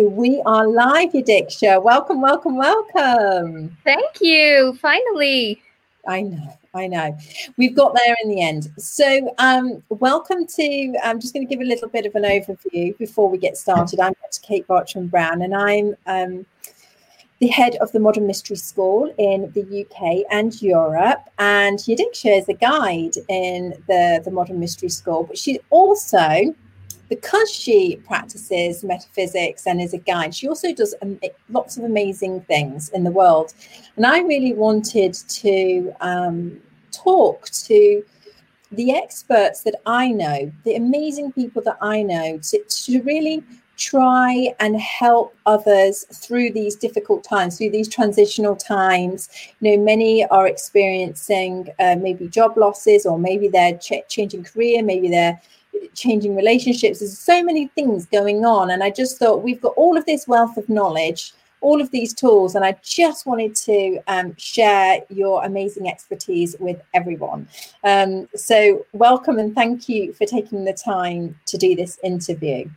So we are live, Yadiksha. Welcome, welcome, welcome. Thank you. Finally. I know, I know. We've got there in the end. So, um, welcome to. I'm just going to give a little bit of an overview before we get started. I'm Dr. Kate Bartram Brown, and I'm um, the head of the Modern Mystery School in the UK and Europe. And Yadiksha is a guide in the, the Modern Mystery School, but she's also because she practices metaphysics and is a guide, she also does lots of amazing things in the world. And I really wanted to um, talk to the experts that I know, the amazing people that I know, to, to really try and help others through these difficult times, through these transitional times. You know, many are experiencing uh, maybe job losses, or maybe they're ch- changing career, maybe they're changing relationships. There's so many things going on. And I just thought we've got all of this wealth of knowledge, all of these tools, and I just wanted to um, share your amazing expertise with everyone. Um, so, welcome and thank you for taking the time to do this interview.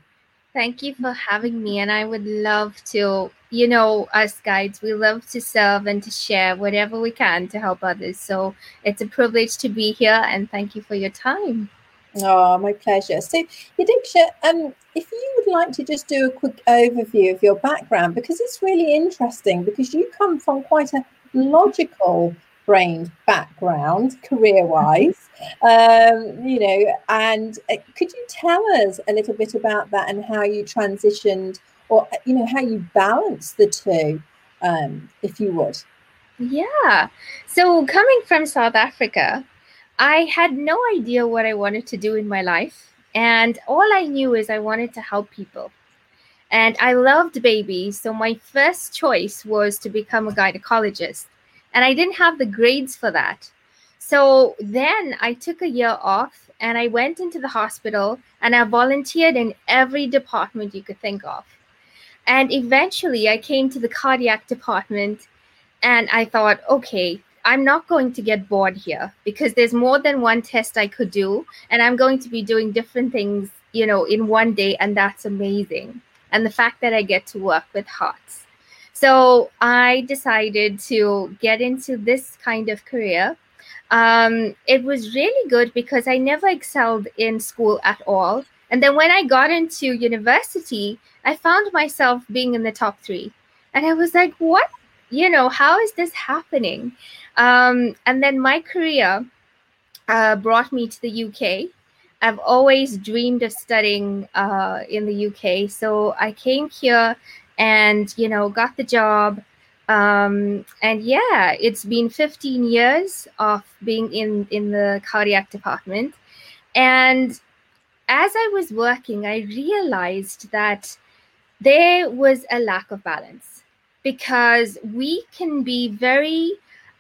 Thank you for having me. And I would love to, you know, us guides, we love to serve and to share whatever we can to help others. So it's a privilege to be here. And thank you for your time. Oh, my pleasure. So, Yadiksha, um, if you would like to just do a quick overview of your background, because it's really interesting, because you come from quite a logical brain background, career wise, um, you know, and uh, could you tell us a little bit about that and how you transitioned, or uh, you know, how you balance the two, um, if you would? Yeah. So, coming from South Africa, I had no idea what I wanted to do in my life. And all I knew is I wanted to help people. And I loved babies. So my first choice was to become a gynecologist. And I didn't have the grades for that. So then I took a year off and I went into the hospital and I volunteered in every department you could think of. And eventually I came to the cardiac department and I thought, okay, I'm not going to get bored here because there's more than one test I could do, and I'm going to be doing different things, you know, in one day, and that's amazing. And the fact that I get to work with hearts. So I decided to get into this kind of career. Um, it was really good because I never excelled in school at all. And then when I got into university, I found myself being in the top three. And I was like, what? You know, how is this happening? Um, and then my career uh, brought me to the UK. I've always dreamed of studying uh, in the UK. So I came here and, you know, got the job. Um, and yeah, it's been 15 years of being in, in the cardiac department. And as I was working, I realized that there was a lack of balance because we can be very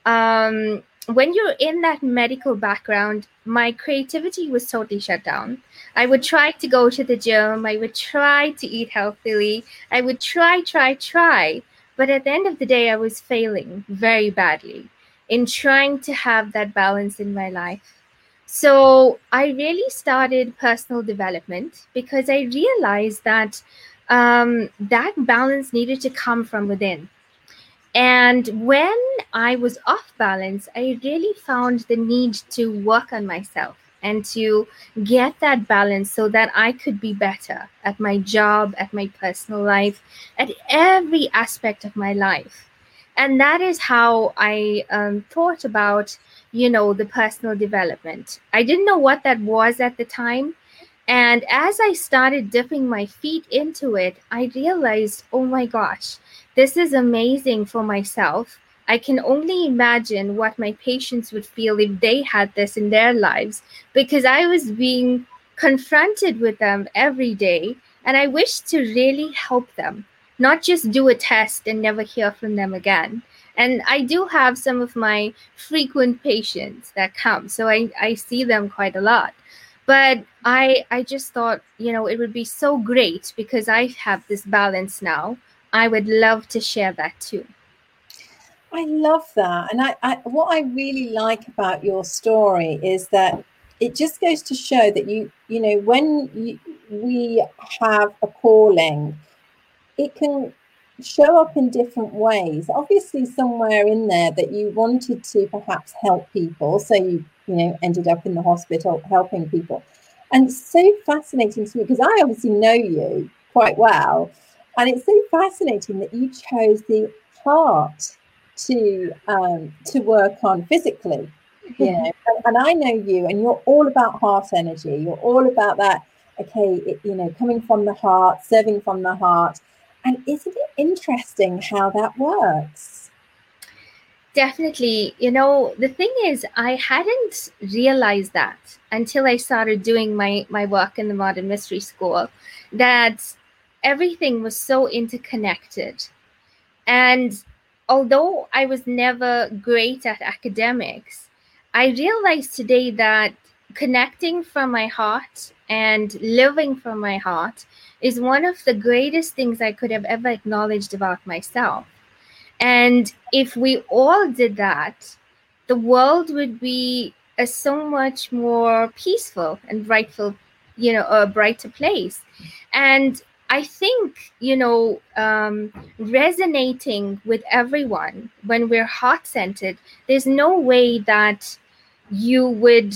um, when you're in that medical background, my creativity was totally shut down. I would try to go to the gym, I would try to eat healthily, I would try, try, try. But at the end of the day, I was failing very badly in trying to have that balance in my life. So I really started personal development because I realized that um, that balance needed to come from within. And when I was off balance, I really found the need to work on myself and to get that balance so that I could be better at my job, at my personal life, at every aspect of my life. And that is how I um, thought about, you know, the personal development. I didn't know what that was at the time. And as I started dipping my feet into it, I realized, oh my gosh, this is amazing for myself. I can only imagine what my patients would feel if they had this in their lives because I was being confronted with them every day and I wish to really help them not just do a test and never hear from them again. And I do have some of my frequent patients that come, so I, I see them quite a lot. But I I just thought, you know, it would be so great because I have this balance now. I would love to share that too. I love that. And I, I, what I really like about your story is that it just goes to show that you, you know, when you, we have a calling, it can show up in different ways. Obviously, somewhere in there that you wanted to perhaps help people. So you, you know, ended up in the hospital helping people. And it's so fascinating to me because I obviously know you quite well. And it's so fascinating that you chose the heart to um, to work on physically. You know, and, and I know you, and you're all about heart energy. You're all about that. Okay, it, you know, coming from the heart, serving from the heart. And isn't it interesting how that works? Definitely. You know, the thing is, I hadn't realized that until I started doing my, my work in the Modern Mystery School, that everything was so interconnected. And although I was never great at academics, I realized today that connecting from my heart and living from my heart is one of the greatest things I could have ever acknowledged about myself. And if we all did that, the world would be a so much more peaceful and brightful, you know, a brighter place. And I think, you know, um, resonating with everyone when we're heart centered, there's no way that you would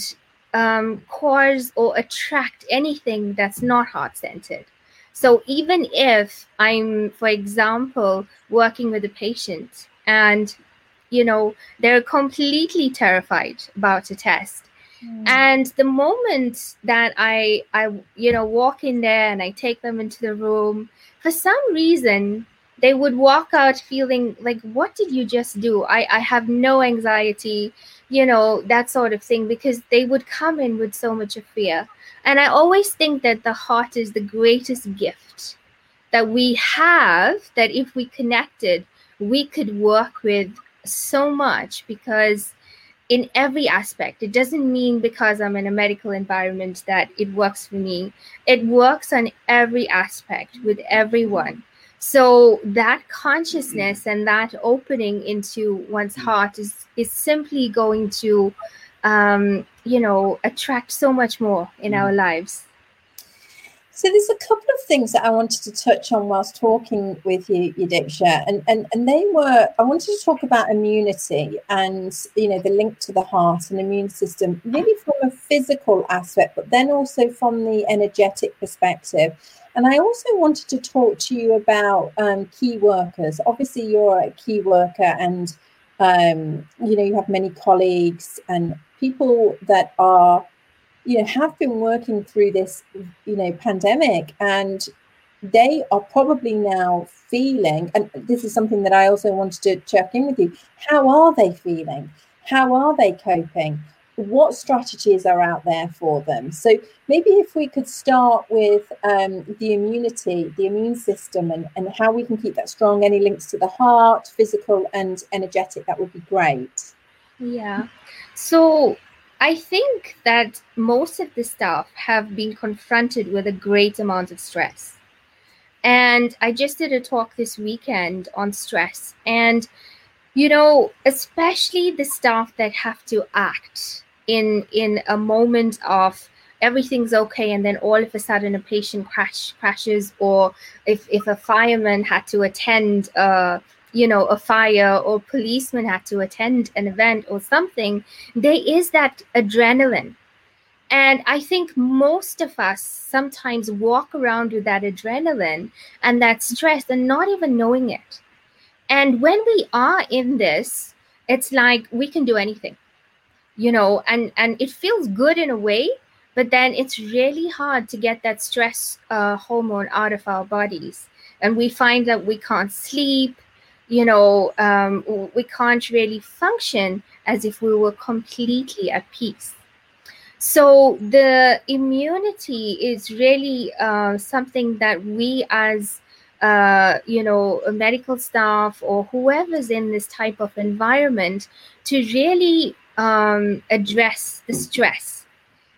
um, cause or attract anything that's not heart centered. So even if I'm, for example, working with a patient and you know they're completely terrified about a test Mm. And the moment that I I you know walk in there and I take them into the room, for some reason they would walk out feeling like what did you just do? I I have no anxiety, you know, that sort of thing because they would come in with so much of fear. And I always think that the heart is the greatest gift that we have that if we connected, we could work with so much because in every aspect. It doesn't mean because I'm in a medical environment that it works for me. It works on every aspect with everyone. So that consciousness and that opening into one's heart is is simply going to, um, you know, attract so much more in our lives. So there's a couple of things that I wanted to touch on whilst talking with you, Yadiksha, and, and and they were I wanted to talk about immunity and you know the link to the heart and immune system, really from a physical aspect, but then also from the energetic perspective. And I also wanted to talk to you about um, key workers. Obviously, you're a key worker, and um, you know you have many colleagues and people that are you know have been working through this you know pandemic and they are probably now feeling and this is something that i also wanted to check in with you how are they feeling how are they coping what strategies are out there for them so maybe if we could start with um, the immunity the immune system and, and how we can keep that strong any links to the heart physical and energetic that would be great yeah so I think that most of the staff have been confronted with a great amount of stress. And I just did a talk this weekend on stress. And, you know, especially the staff that have to act in in a moment of everything's okay and then all of a sudden a patient crash crashes or if if a fireman had to attend uh you know a fire or policeman had to attend an event or something there is that adrenaline. And i think most of us sometimes walk around with that adrenaline and that stress and not even knowing it. And when we are in this it's like we can do anything you know and and it feels good in a way but then it's really hard to get that stress uh, hormone out of our bodies and we find that we can't sleep you know, um, we can't really function as if we were completely at peace. So the immunity is really uh, something that we as uh, you know, medical staff or whoever's in this type of environment to really um, address the stress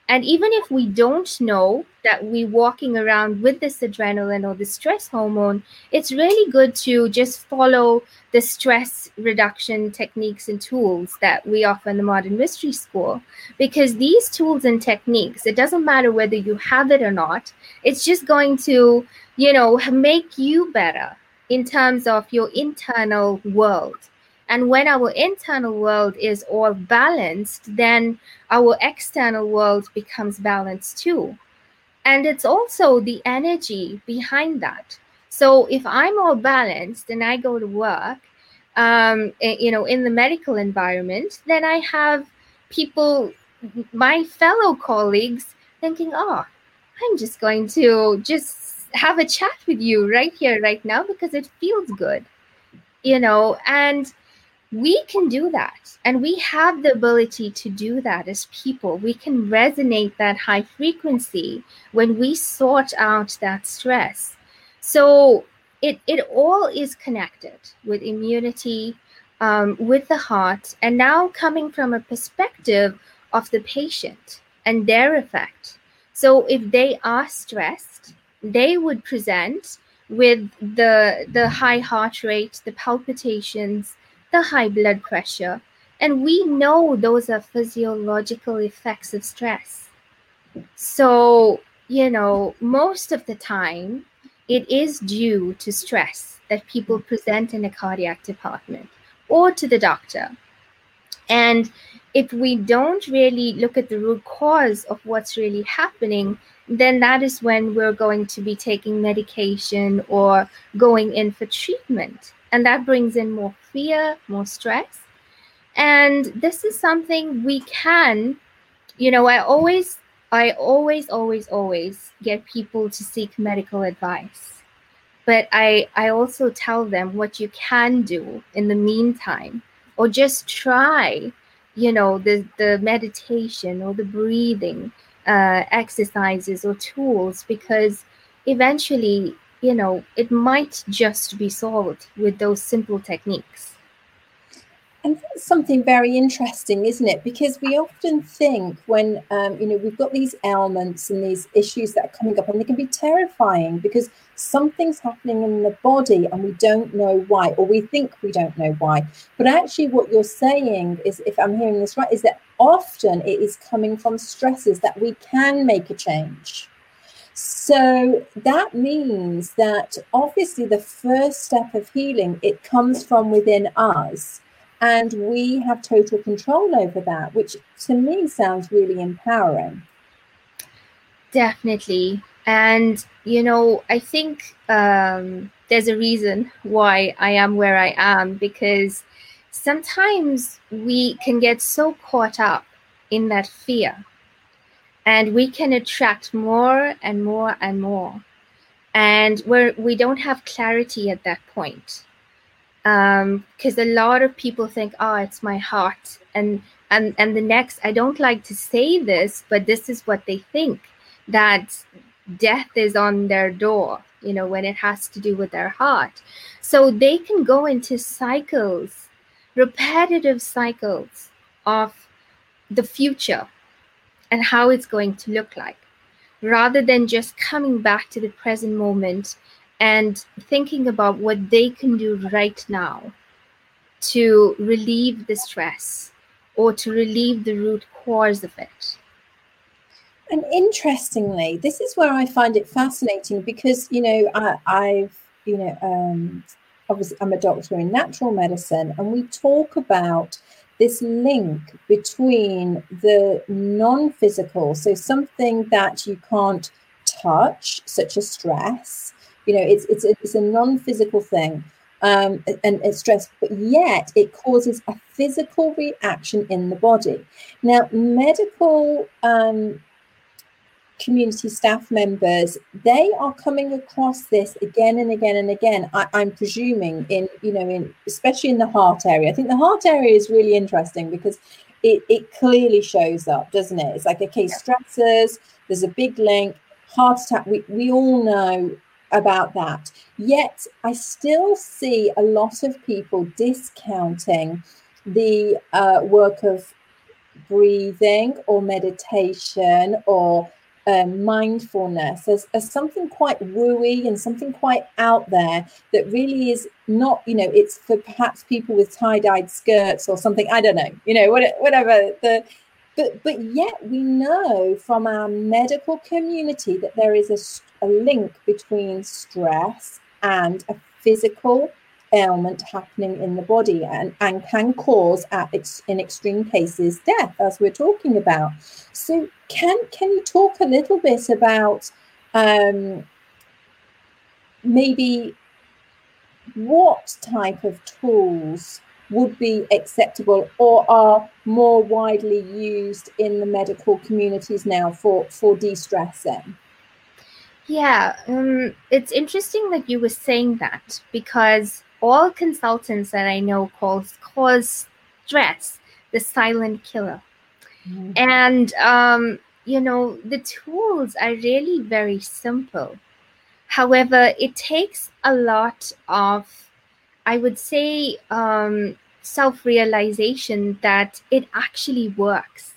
and even if we don't know that we're walking around with this adrenaline or the stress hormone, it's really good to just follow the stress reduction techniques and tools that we offer in the Modern Mystery School. Because these tools and techniques, it doesn't matter whether you have it or not, it's just going to, you know, make you better in terms of your internal world. And when our internal world is all balanced, then our external world becomes balanced too. And it's also the energy behind that. So if I'm all balanced and I go to work, um, eh, you know, in the medical environment, then I have people, my fellow colleagues, thinking, oh, I'm just going to just have a chat with you right here, right now, because it feels good, you know, and we can do that. And we have the ability to do that as people. We can resonate that high frequency when we sort out that stress. So it, it all is connected with immunity um, with the heart and now coming from a perspective of the patient and their effect. So if they are stressed they would present with the the high heart rate the palpitations the high blood pressure, and we know those are physiological effects of stress. So, you know, most of the time, it is due to stress that people present in a cardiac department or to the doctor. And if we don't really look at the root cause of what's really happening, then that is when we're going to be taking medication or going in for treatment and that brings in more fear more stress. And this is something we can you know i always i always always always get people to seek medical advice. But i i also tell them what you can do in the meantime or just try you know the the meditation or the breathing uh, exercises or tools because eventually you know, it might just be solved with those simple techniques. And that's something very interesting, isn't it? Because we often think when, um, you know, we've got these ailments and these issues that are coming up, and they can be terrifying because something's happening in the body and we don't know why, or we think we don't know why. But actually, what you're saying is, if I'm hearing this right, is that often it is coming from stresses that we can make a change. So that means that obviously the first step of healing it comes from within us and we have total control over that which to me sounds really empowering. Definitely. And you know, I think um, there's a reason why I am where I am because sometimes we can get so caught up in that fear and we can attract more and more and more. And where we don't have clarity at that point. Because um, a lot of people think oh it's my heart. And and and the next i don't like to say this but this is what they think that death is on their door you know when it has to do with their heart. So they can go into cycles repetitive cycles of the future and how it's going to look like, rather than just coming back to the present moment and thinking about what they can do right now to relieve the stress or to relieve the root cause of it. And interestingly, this is where I find it fascinating because, you know, I, have you know, um, obviously I'm a doctor in natural medicine, and we talk about this link between the non physical, so something that you can't touch, such as stress, you know, it's, it's, it's a non physical thing. Um, and it's stress, but yet it causes a physical reaction in the body. Now, medical um, community staff members, they are coming across this again and again and again. I, am presuming in, you know, in especially in the heart area. I think the heart area is really interesting because it, it clearly shows up, doesn't it? It's like, okay, stressors, there's a big link, heart attack. We, we all know about that. Yet I still see a lot of people discounting the uh, work of breathing or meditation or um, mindfulness as, as something quite wooey and something quite out there that really is not, you know, it's for perhaps people with tie-dyed skirts or something. I don't know, you know, whatever the but but yet we know from our medical community that there is a, a link between stress and a physical ailment happening in the body and, and can cause at ex, in extreme cases death as we're talking about. So can can you talk a little bit about um, maybe what type of tools would be acceptable or are more widely used in the medical communities now for for de-stressing? Yeah um, it's interesting that you were saying that because all consultants that I know calls cause stress the silent killer. Mm-hmm. And um, you know, the tools are really very simple. However, it takes a lot of, I would say, um, self realization that it actually works.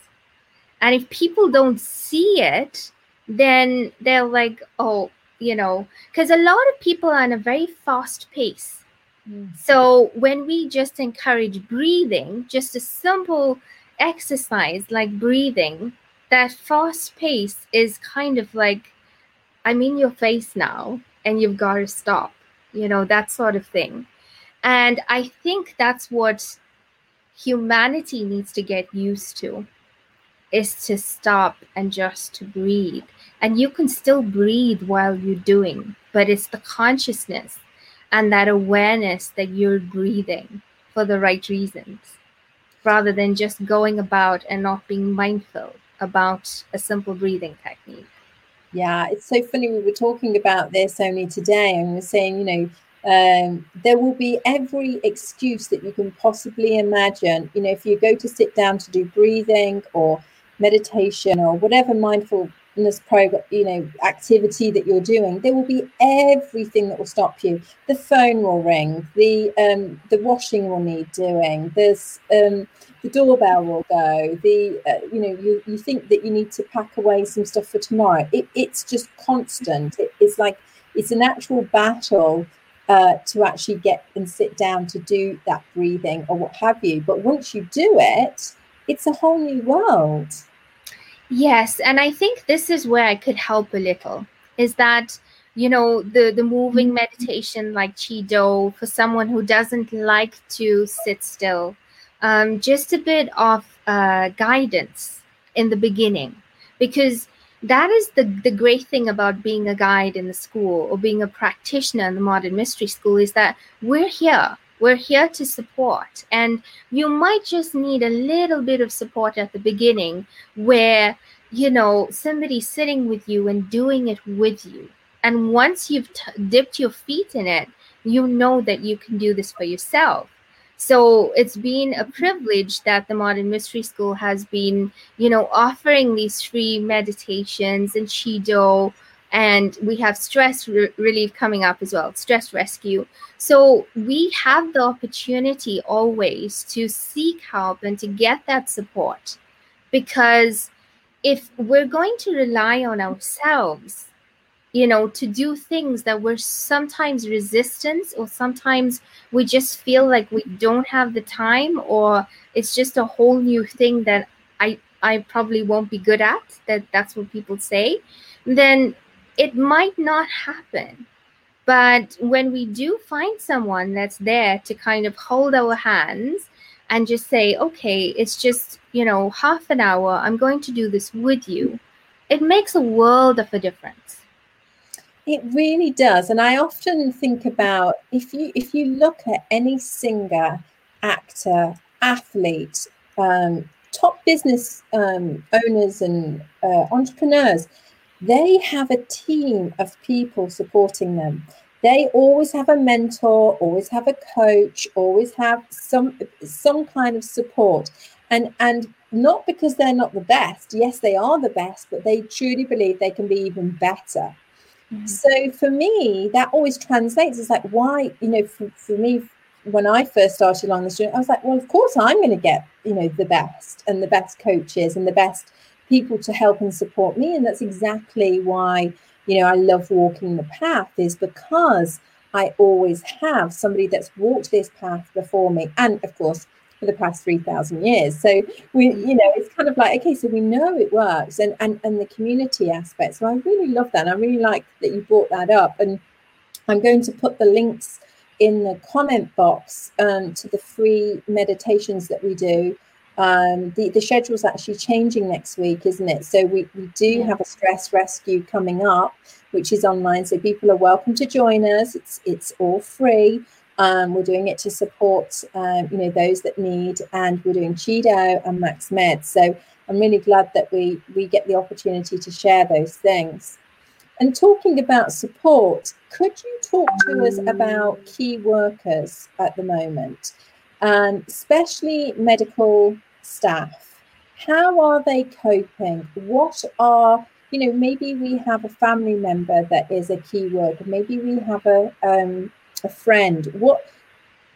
And if people don't see it, then they're like, oh, you know, because a lot of people are in a very fast pace Mm. so when we just encourage breathing, just a simple exercise like breathing, that fast pace is kind of like, I'm in your face now and you've got to stop, you know, that sort of thing. And I think that's what humanity needs to get used to is to stop and just to breathe. And you can still breathe while you're doing, but it's the consciousness and that awareness that you're breathing for the right reasons rather than just going about and not being mindful about a simple breathing technique. Yeah, it's so funny. We were talking about this only today, and we are saying, you know, um, there will be every excuse that you can possibly imagine. You know, if you go to sit down to do breathing or meditation or whatever mindful program, you know, activity that you're doing, there will be everything that will stop you. The phone will ring, the um, the washing will need doing, there's um, the doorbell will go, the uh, you know, you, you think that you need to pack away some stuff for tomorrow. It, it's just constant. It, it's like it's an actual battle uh, to actually get and sit down to do that breathing or what have you. But once you do it, it's a whole new world. Yes, and I think this is where I could help a little. Is that you know the the moving mm-hmm. meditation like Qi Dao for someone who doesn't like to sit still, um, just a bit of uh, guidance in the beginning, because that is the the great thing about being a guide in the school or being a practitioner in the modern mystery school is that we're here we're here to support. And you might just need a little bit of support at the beginning where, you know, somebody's sitting with you and doing it with you. And once you've t- dipped your feet in it, you know that you can do this for yourself. So it's been a privilege that the Modern Mystery School has been, you know, offering these free meditations and Qi Dao and we have stress re- relief coming up as well stress rescue. So we have the opportunity always to seek help and to get that support because if we're going to rely on ourselves you know to do things that we're sometimes resistant or sometimes we just feel like we don't have the time or it's just a whole new thing that i i probably won't be good at that that's what people say then it might not happen. But when we do find someone that's there to kind of hold our hands and just say, okay, it's just, you know, half an hour, I'm going to do this with you, it makes a world of a difference. It really does. And I often think about if you if you look at any singer, actor, athlete, um, top business um, owners and uh, entrepreneurs, they have a team of people supporting them. They always have a mentor, always have a coach, always have some some kind of support. And and not because they're not the best. Yes, they are the best, but they truly believe they can be even better. Mm-hmm. So for me, that always translates. It's like, why, you know, for, for me, when I first started along this journey, I was like, well, of course I'm going to get, you know, the best and the best coaches and the best people to help and support me. And that's exactly why, you know, I love walking the path is because I always have somebody that's walked this path before me. And of course, for the past 3000 years so we you know it's kind of like okay so we know it works and and and the community aspect so i really love that and i really like that you brought that up and i'm going to put the links in the comment box um, to the free meditations that we do um, the, the schedule's actually changing next week isn't it? So we, we do have a stress rescue coming up which is online so people are welcome to join us. It's it's all free. Um, we're doing it to support, um, you know, those that need, and we're doing Qi Dao and Max Med. So I'm really glad that we we get the opportunity to share those things. And talking about support, could you talk to us about key workers at the moment, um, especially medical staff? How are they coping? What are you know, maybe we have a family member that is a key worker. Maybe we have a um, a friend what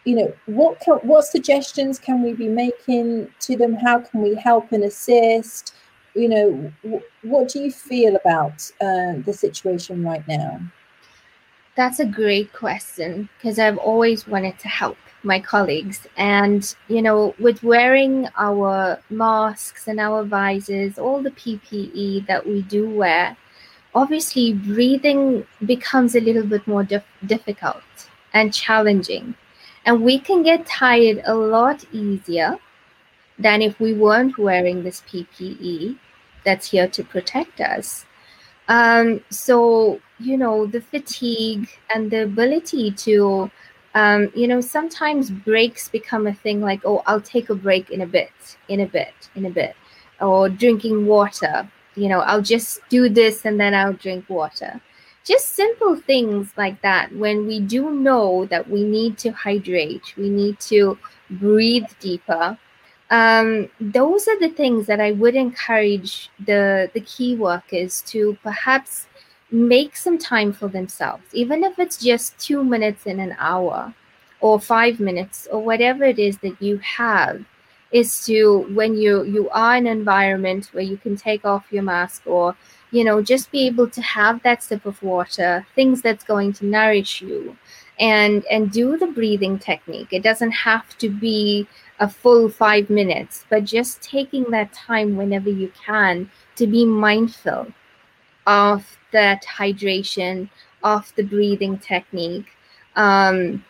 you know what can, what suggestions can we be making to them how can we help and assist you know w- what do you feel about uh, the situation right now that's a great question because i've always wanted to help my colleagues and you know with wearing our masks and our visors all the ppe that we do wear obviously breathing becomes a little bit more dif- difficult and challenging. And we can get tired a lot easier than if we weren't wearing this PPE that's here to protect us. Um, so, you know, the fatigue and the ability to, um, you know, sometimes breaks become a thing like, oh, I'll take a break in a bit, in a bit, in a bit, or drinking water. You know, I'll just do this and then I'll drink water just simple things like that when we do know that we need to hydrate we need to breathe deeper um, those are the things that i would encourage the the key workers to perhaps make some time for themselves even if it's just two minutes in an hour or five minutes or whatever it is that you have is to when you you are in an environment where you can take off your mask or you know just be able to have that sip of water things that's going to nourish you and and do the breathing technique. It doesn't have to be a full 5 minutes but just taking that time whenever you can to be mindful of that hydration of the breathing technique um,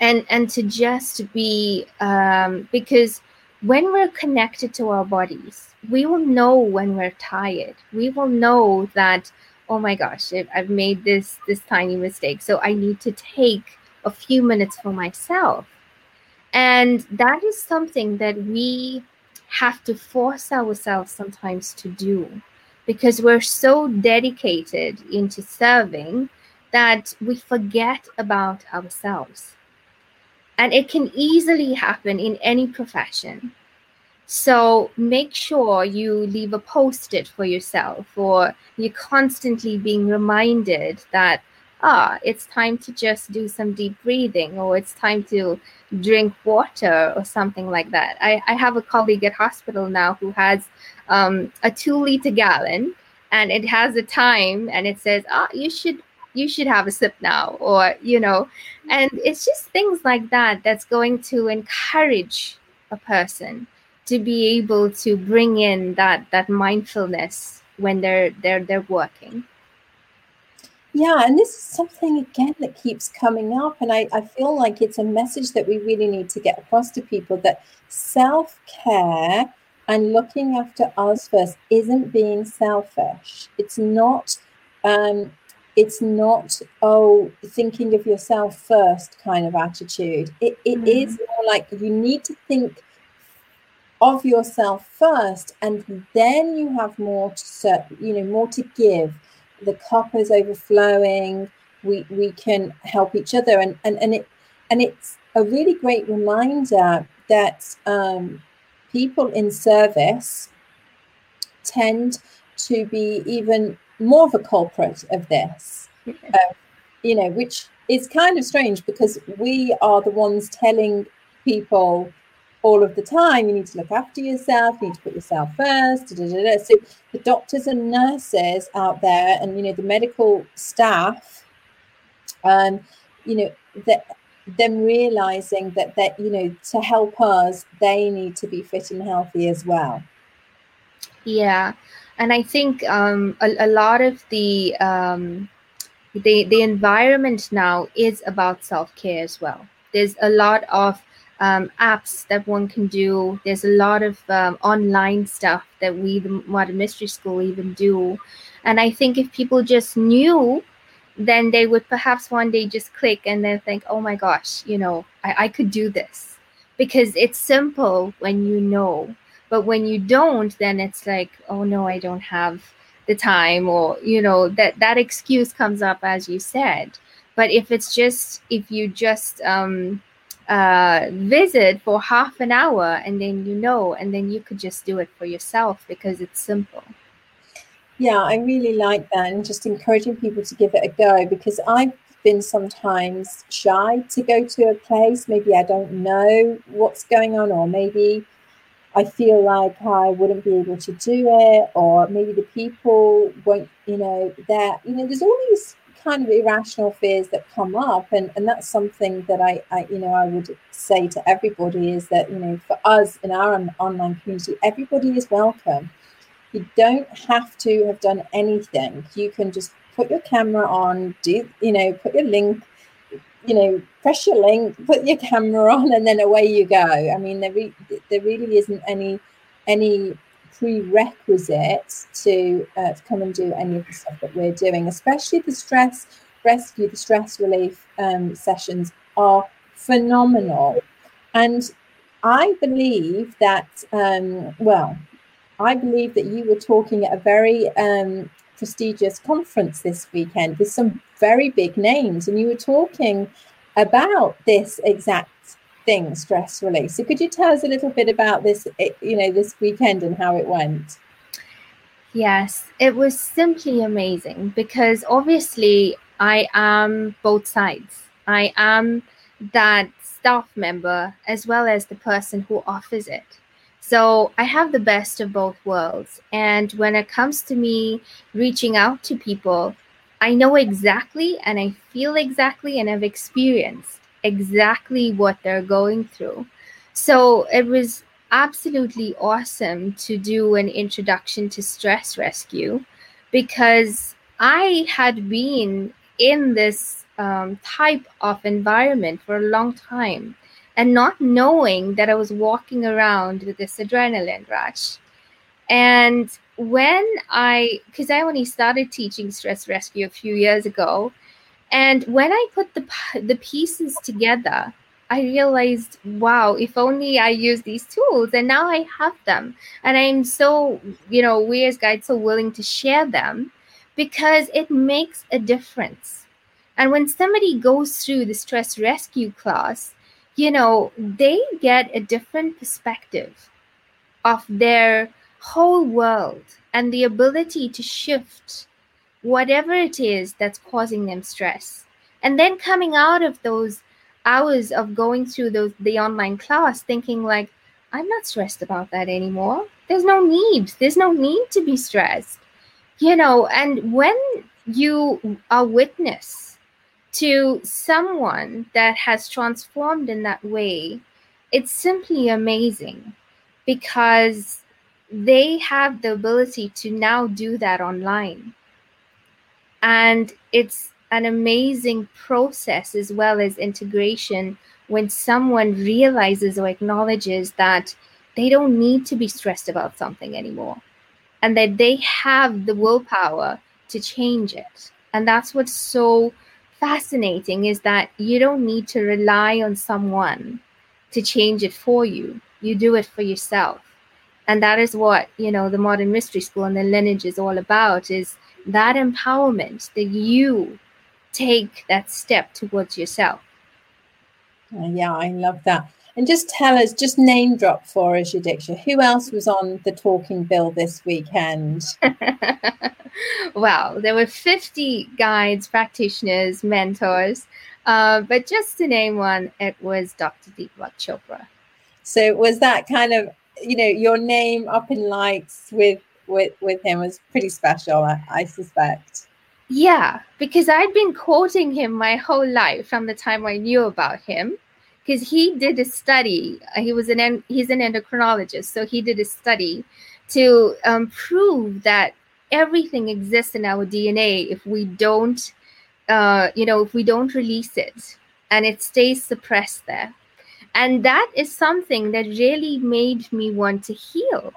and and to just be um, because when we're connected to our bodies we will know when we're tired. We will know that, oh my gosh, I've made this this tiny mistake. So I need to take a few minutes for myself. And that is something that we have to force ourselves sometimes to do because we're so dedicated into serving that we forget about ourselves. And it can easily happen in any profession so make sure you leave a post it for yourself, or you're constantly being reminded that, ah, it's time to just do some deep breathing, or it's time to drink water, or something like that. I, I have a colleague at hospital now who has um, a two liter gallon and it has a time and it says, ah, you should you should have a sip now or you know and it's just things like that that's going to encourage a person to be able to bring in that that mindfulness when they're they're they're working yeah and this is something again that keeps coming up and I, I feel like it's a message that we really need to get across to people that self-care and looking after us first isn't being selfish. It's not um it's not oh thinking of yourself first kind of attitude. It, it mm-hmm. is more like you need to think of yourself first and then you have more to serve, you know more to give the cup is overflowing we we can help each other. And and, and it and it's a really great reminder that um, people in service tend to be even more of a culprit of this. Uh, you know, which is kind of strange because we are the ones telling people all of the time. You need to look after yourself you need to put yourself first da, da, da, so the doctors and nurses out there and you know the medical staff um you know that them realizing that that you know to help us they need to be fit and healthy as well. Yeah. And i think um a, a lot of the um the the environment now is about self-care as well. There's a lot of um, apps that one can do. There's a lot of um, online stuff that we the modern mystery school even do. And i think if people just knew then they would perhaps one day just click and then think oh my gosh you know I, I could do this. Because it's simple when you know. But when you don't then it's like oh no i don't have the time or you know that that excuse comes up as you said. But if it's just if you just um uh visit for half an hour and then you know and then you could just do it for yourself because it's simple. Yeah i really like that and just encouraging people to give it a go because i've been sometimes shy to go to a place. Maybe i don't know what's going on or maybe I feel like I wouldn't be able to do it, or maybe the people won't, you know, that, you know, there's all these kind of irrational fears that come up. And, and that's something that I, I, you know, I would say to everybody is that, you know, for us in our online community, everybody is welcome. You don't have to have done anything. You can just put your camera on, do, you know, put your link you know, press your link, put your camera on, and then away you go. I mean, there, re- there really isn't any any prerequisite to, uh, to come and do any of the stuff that we're doing, especially the stress rescue, the stress relief um, sessions are phenomenal. And I believe that, um, well, I believe that you were talking at a very um, prestigious conference this weekend with some very big names, and you were talking about this exact thing, stress release. So, could you tell us a little bit about this, you know, this weekend and how it went? Yes, it was simply amazing because obviously I am both sides. I am that staff member as well as the person who offers it. So I have the best of both worlds. And when it comes to me reaching out to people, I know exactly and I feel exactly and I've experienced exactly what they're going through. So it was absolutely awesome to do an introduction to stress rescue because I had been in this um, type of environment for a long time and not knowing that I was walking around with this adrenaline rush. And when I, because I only started teaching stress rescue a few years ago, and when I put the the pieces together, I realized, wow, if only I use these tools, and now I have them, and I'm so, you know, we as guides so willing to share them because it makes a difference. And when somebody goes through the stress rescue class, you know, they get a different perspective of their whole world and the ability to shift whatever it is that's causing them stress. And then coming out of those hours of going through those, the online class thinking like, I'm not stressed about that anymore. There's no need. There's no need to be stressed. You know, and when you are witness to someone that has transformed in that way, it's simply amazing because they have the ability to now do that online. And it's an amazing process as well as integration when someone realizes or acknowledges that they don't need to be stressed about something anymore and that they have the willpower to change it. And that's what's so fascinating is that you don't need to rely on someone to change it for you. You do it for yourself. And that is what, you know, the modern mystery school and the lineage is all about is that empowerment that you take that step towards yourself. Uh, yeah, I love that. And just tell us, just name drop for us, Yadiksha. Who else was on the talking bill this weekend? well, there were 50 guides, practitioners, mentors, uh, but just to name one, it was Dr. Deepak Chopra. So was that kind of, you know, your name up in lights with with with him was pretty special, I, I suspect. Yeah, because I'd been quoting him my whole life from the time I knew about him. Because he did a study. Uh, he was an he's an endocrinologist, so he did a study to um, prove that everything exists in our DNA if we don't, uh, you know, if we don't release it and it stays suppressed there. And that is something that really made me want to heal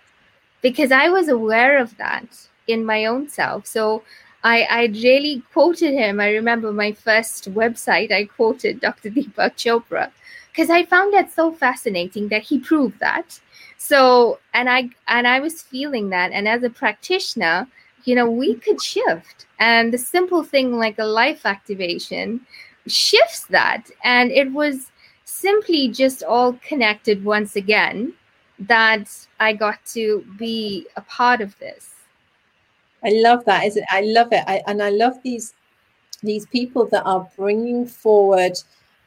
because I was aware of that in my own self. So I, I really quoted him. I remember my first website, I quoted Dr. Deepak Chopra because I found that so fascinating that he proved that. So, and I and I was feeling that, and as a practitioner, you know, we could shift, and the simple thing like a life activation shifts that, and it was simply just all connected once again that I got to be a part of this. I love that. Is it? I love it, I, and I love these these people that are bringing forward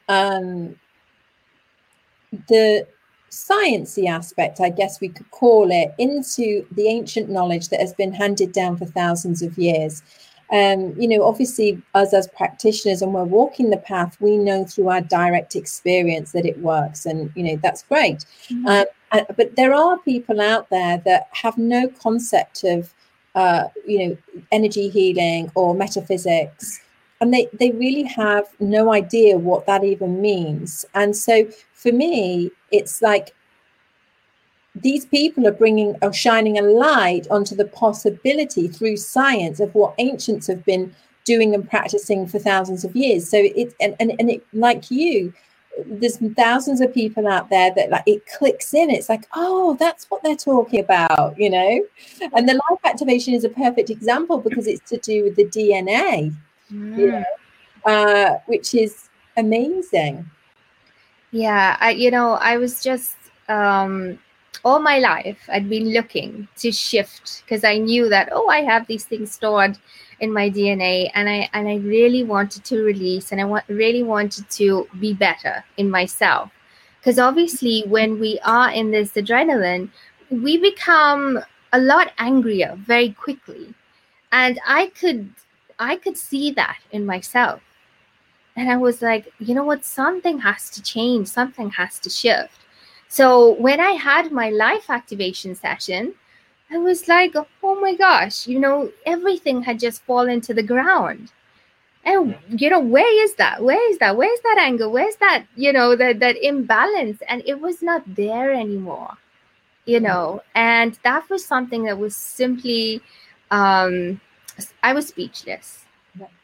um, the sciencey aspect, I guess we could call it, into the ancient knowledge that has been handed down for thousands of years. Um, you know, obviously, us as practitioners, and we're walking the path, we know through our direct experience that it works, and you know that's great. Mm-hmm. Um, but there are people out there that have no concept of uh, you know, energy healing or metaphysics. And they, they really have no idea what that even means. And so for me, it's like these people are bringing or shining a light onto the possibility through science of what ancients have been doing and practicing for thousands of years. So it and, and, and it like you, there's thousands of people out there that like it clicks in. It's like oh that's what they're talking about you know? And the life activation is a perfect example because it's to do with the dna mm. you know, uh, which is amazing. Yeah I, you know i was just um all my life i'd been looking to shift because i knew that oh i have these things stored in my DNA and I and I really wanted to release and I want really wanted to be better in myself. Because obviously when we are in this adrenaline, we become a lot angrier very quickly. And I could I could see that in myself. And I was like, you know what, something has to change, something has to shift. So when I had my life activation session, I was like, oh my gosh, you know, everything had just fallen to the ground. And you know, where is that? Where is that? Where's that anger? Where's that, you know, that that imbalance? And it was not there anymore, you know. And that was something that was simply um I was speechless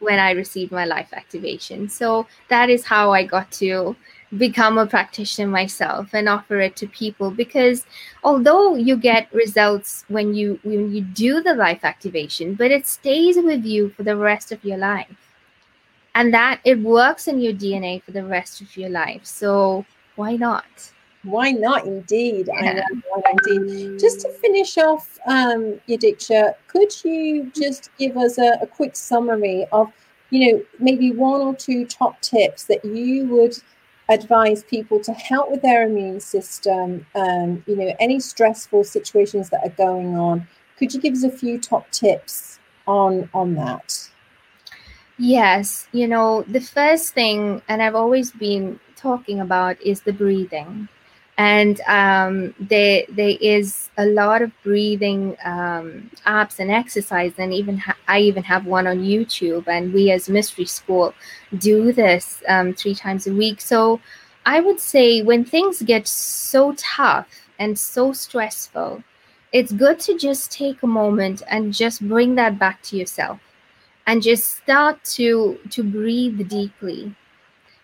when I received my life activation. So that is how I got to become a practitioner myself and offer it to people because although you get results when you when you do the life activation but it stays with you for the rest of your life. And that it works in your dna for the rest of your life. So why not? Why not indeed? Yeah. indeed. Just to finish off um Yadiksha, could you just give us a, a quick summary of you know maybe one or two top tips that you would advise people to help with their immune system, um, you know, any stressful situations that are going on. Could you give us a few top tips on on that? Yes, you know, the first thing, and I've always been talking about, is the breathing and um, there there is a lot of breathing um, apps and exercise and even ha- i even have one on youtube and we as mystery school do this um, three times a week. So i would say when things get so tough and so stressful it's good to just take a moment and just bring that back to yourself and just start to to breathe deeply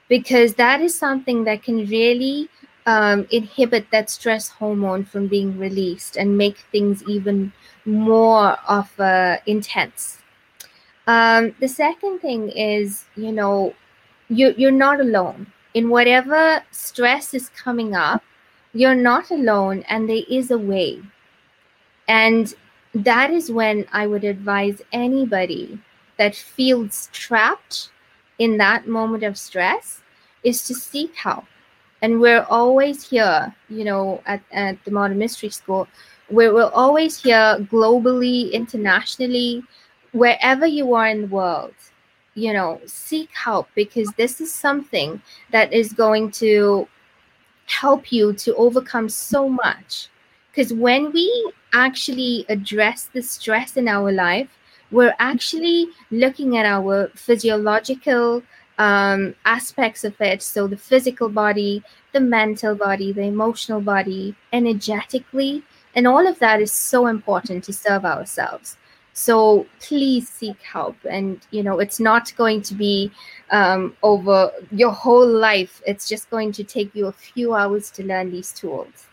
because that is something that can really um, inhibit that stress hormone from being released and make things even more of intense. Um, the second thing is, you know, you, you're not alone. In whatever stress is coming up, you're not alone and there is a way. And that is when I would advise anybody that feels trapped in that moment of stress is to seek help. And we're always here, you know, at, at the Modern Mystery School, where we're always here globally, internationally, wherever you are in the world, you know, seek help because this is something that is going to help you to overcome so much. Because when we actually address the stress in our life, we're actually looking at our physiological um, aspects of it. So the physical body, the mental body, the emotional body, energetically. And all of that is so important to serve ourselves. So please seek help. And, you know, it's not going to be um, over your whole life, it's just going to take you a few hours to learn these tools.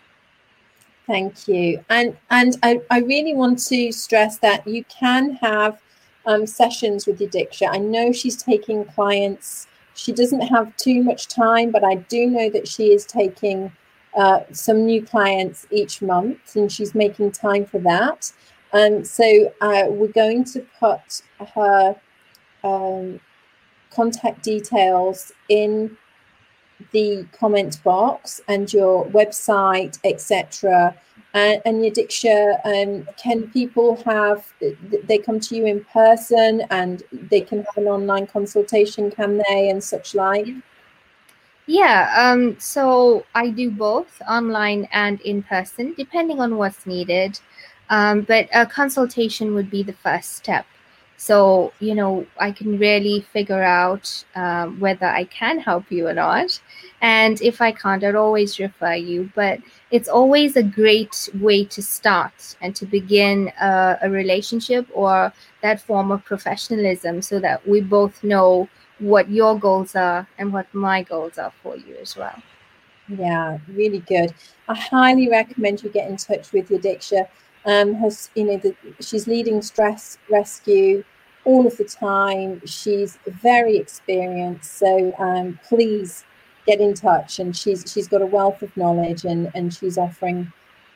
Thank you. And and I, I really want to stress that you can have um, sessions with Diksha. I know she's taking clients. She doesn't have too much time, but I do know that she is taking uh, some new clients each month, and she's making time for that. And um, so uh, we're going to put her um, contact details in the comment box and your website, etc. And, and Diksha, um, can people have, they come to you in person and they can have an online consultation, can they, and such like? Yeah, um, so I do both online and in person, depending on what's needed. Um, but a consultation would be the first step so you know i can really figure out um, whether i can help you or not. And if i can't i'd always refer you. But it's always a great way to start and to begin a, a relationship or that form of professionalism so that we both know what your goals are and what my goals are for you as well. Yeah really good. I highly recommend you get in touch with Yadiksha um, has you know the, she's leading stress rescue all of the time. She's very experienced, so um, please get in touch. And she's she's got a wealth of knowledge, and and she's offering,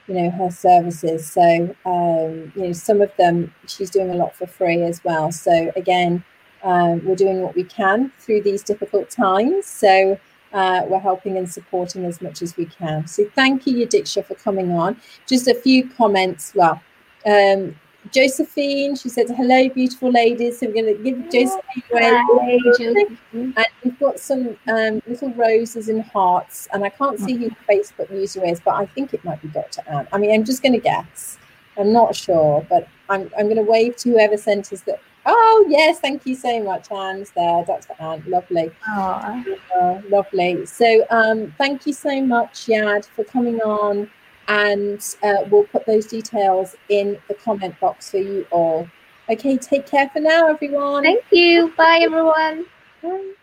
you know, her services. So um, you know, some of them she's doing a lot for free as well. So again, um, we're doing what we can through these difficult times. So. Uh, we're helping and supporting as much as we can. So thank you, Diksha, for coming on. Just a few comments. Well, um, Josephine, she said, hello, beautiful ladies. So we're going to give Josephine away. Josephine. And we've got some um, little roses and hearts. And I can't see who the Facebook user is, but I think it might be Dr. Anne. I mean, I'm just going to guess. I'm not sure, but I'm, I'm going to wave to whoever sent us that. Oh, yes, thank you so much, Anne's there. Dr. Anne, lovely. Uh, lovely. So um, thank you so much, Yad, for coming on and uh, we'll put those details in the comment box for you all. Okay, take care for now, everyone. Thank you. Bye, everyone. Bye.